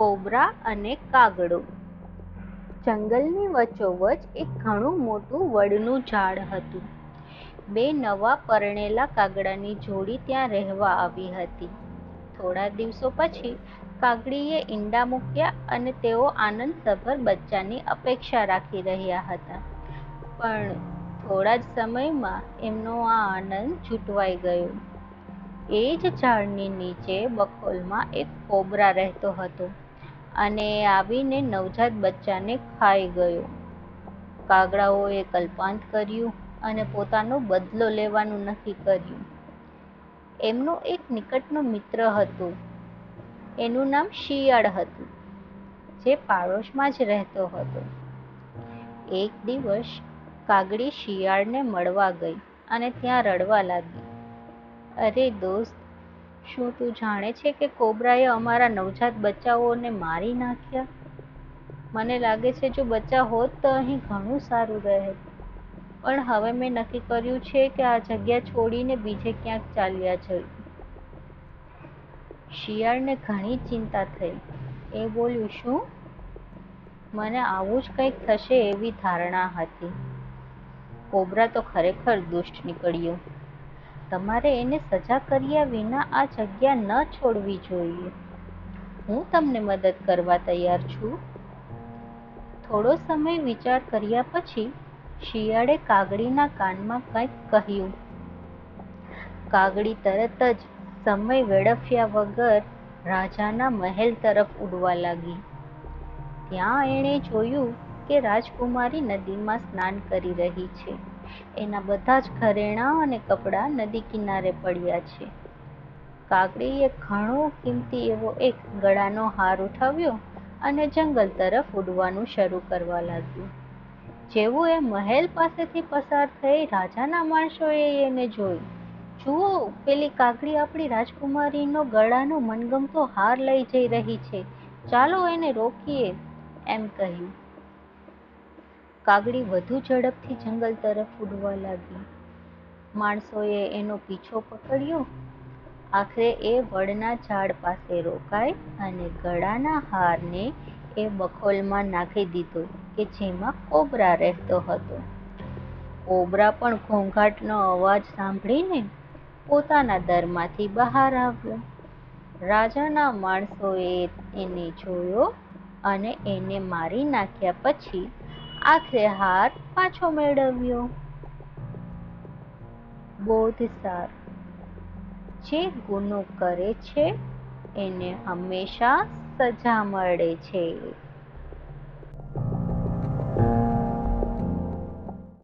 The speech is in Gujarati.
કોબરા અને કાગડો. જંગલની વચ્ચોવચ એક ઘણું મોટું વડનું ઝાડ હતું. બે નવા પરણેલા કાગડાની જોડી ત્યાં રહેવા આવી હતી. થોડા દિવસો પછી કાગડીએ ઈંડા મૂક્યા અને તેઓ આનંદસભર બચ્ચાની અપેક્ષા રાખી રહ્યા હતા. પણ થોડા જ સમયમાં એમનો આ આનંદ છૂટવાઈ ગયો. એ જ ઝાડની નીચે બખોલમાં એક કોબરા રહેતો હતો. અને આવીને નવજાત બચ્ચાને ખાઈ ગયો. કાગડાઓએ કલ્પાંત કર્યું અને પોતાનો બદલો લેવાનું નક્કી કર્યું. એમનો એક નિકટનો મિત્ર હતો. એનું નામ શિયાળ હતું, જે પાડોશમાં જ રહેતો હતો. એક દિવસ કાગડી શિયાળને મળવા ગઈ અને ત્યાં રડવા લાગી. અરે દોસ્ત શું તું જાણે છે કે કોબ્રાએ અમારા નવજાત બચ્ચાઓને મારી નાખ્યા? મને લાગે છે જો બચ્ચા હોત તો અહીં ઘણું સારું રહે પણ હવે મેં નક્કી કર્યું છે કે આ જગ્યા છોડીને બીજે ક્યાંક ચાલ્યા જઈ. શિયાળને ઘણી ચિંતા થઈ. એ બોલ્યું, શું? મને આવું જ કંઈક થશે એવી ધારણા હતી. કોબરા તો ખરેખર દુષ્ટ નીકળ્યો. તમારે એને સજા કર્યા વિના આ જગ્યા ન છોડવી જોઈએ. હું તમને મદદ કરવા તૈયાર છું. થોડો સમય વિચાર કર્યા પછી શિયાળે કાગડીના કાનમાં કંઈક કહ્યું. કાગડી તરત જ સમય વેડફ્યા વગર રાજાના મહેલ તરફ ઉડવા લાગી. ત્યાં એણે જોયું કે રાજકુમારી નદીમાં સ્નાન કરી રહી છે. એના બધા જ ઘરેણાં અને કપડાં નદી કિનારે પડ્યા છે. કાગડીએ ઘણો કિંમતી એવો એક ગળાનો હાર ઉઠાવ્યો અને જંગલ તરફ ઉડવાનું શરૂ કરવા લાગ્યું. જેવું એ મહેલ પાસેથી પસાર થઈ રાજાના માણસોએ એને જોઈ જુઓ, પેલી કાગડી આપણી રાજકુમારીનો ગળાનો મનગમતો હાર લઈ જઈ રહી છે. ચાલો એને રોકીએ, એમ કહ્યું. કાગડી વધુ ઝડપથી જંગલ તરફ ઉડવા લાગી. માણસોએ એનો પીછો પકડ્યો. આખરે એ વડના ઝાડ પાસે રોકાઈ અને ગળાના હારને એ બખોલમાં નાખી દીધો, કે જેમાં કોબરા રહેતો હતો. કોબરા પણ ઘોંઘાટનો અવાજ સાંભળીને પોતાના દરમાંથી બહાર આવ્યો. રાજાના માણસોએ એને જોયો અને એને મારી નાખ્યા પછી આખરે હાર પાછો મેળવ્યો. બોધસાર જે ગુનો કરે છે એને હંમેશા સજા મળે છે.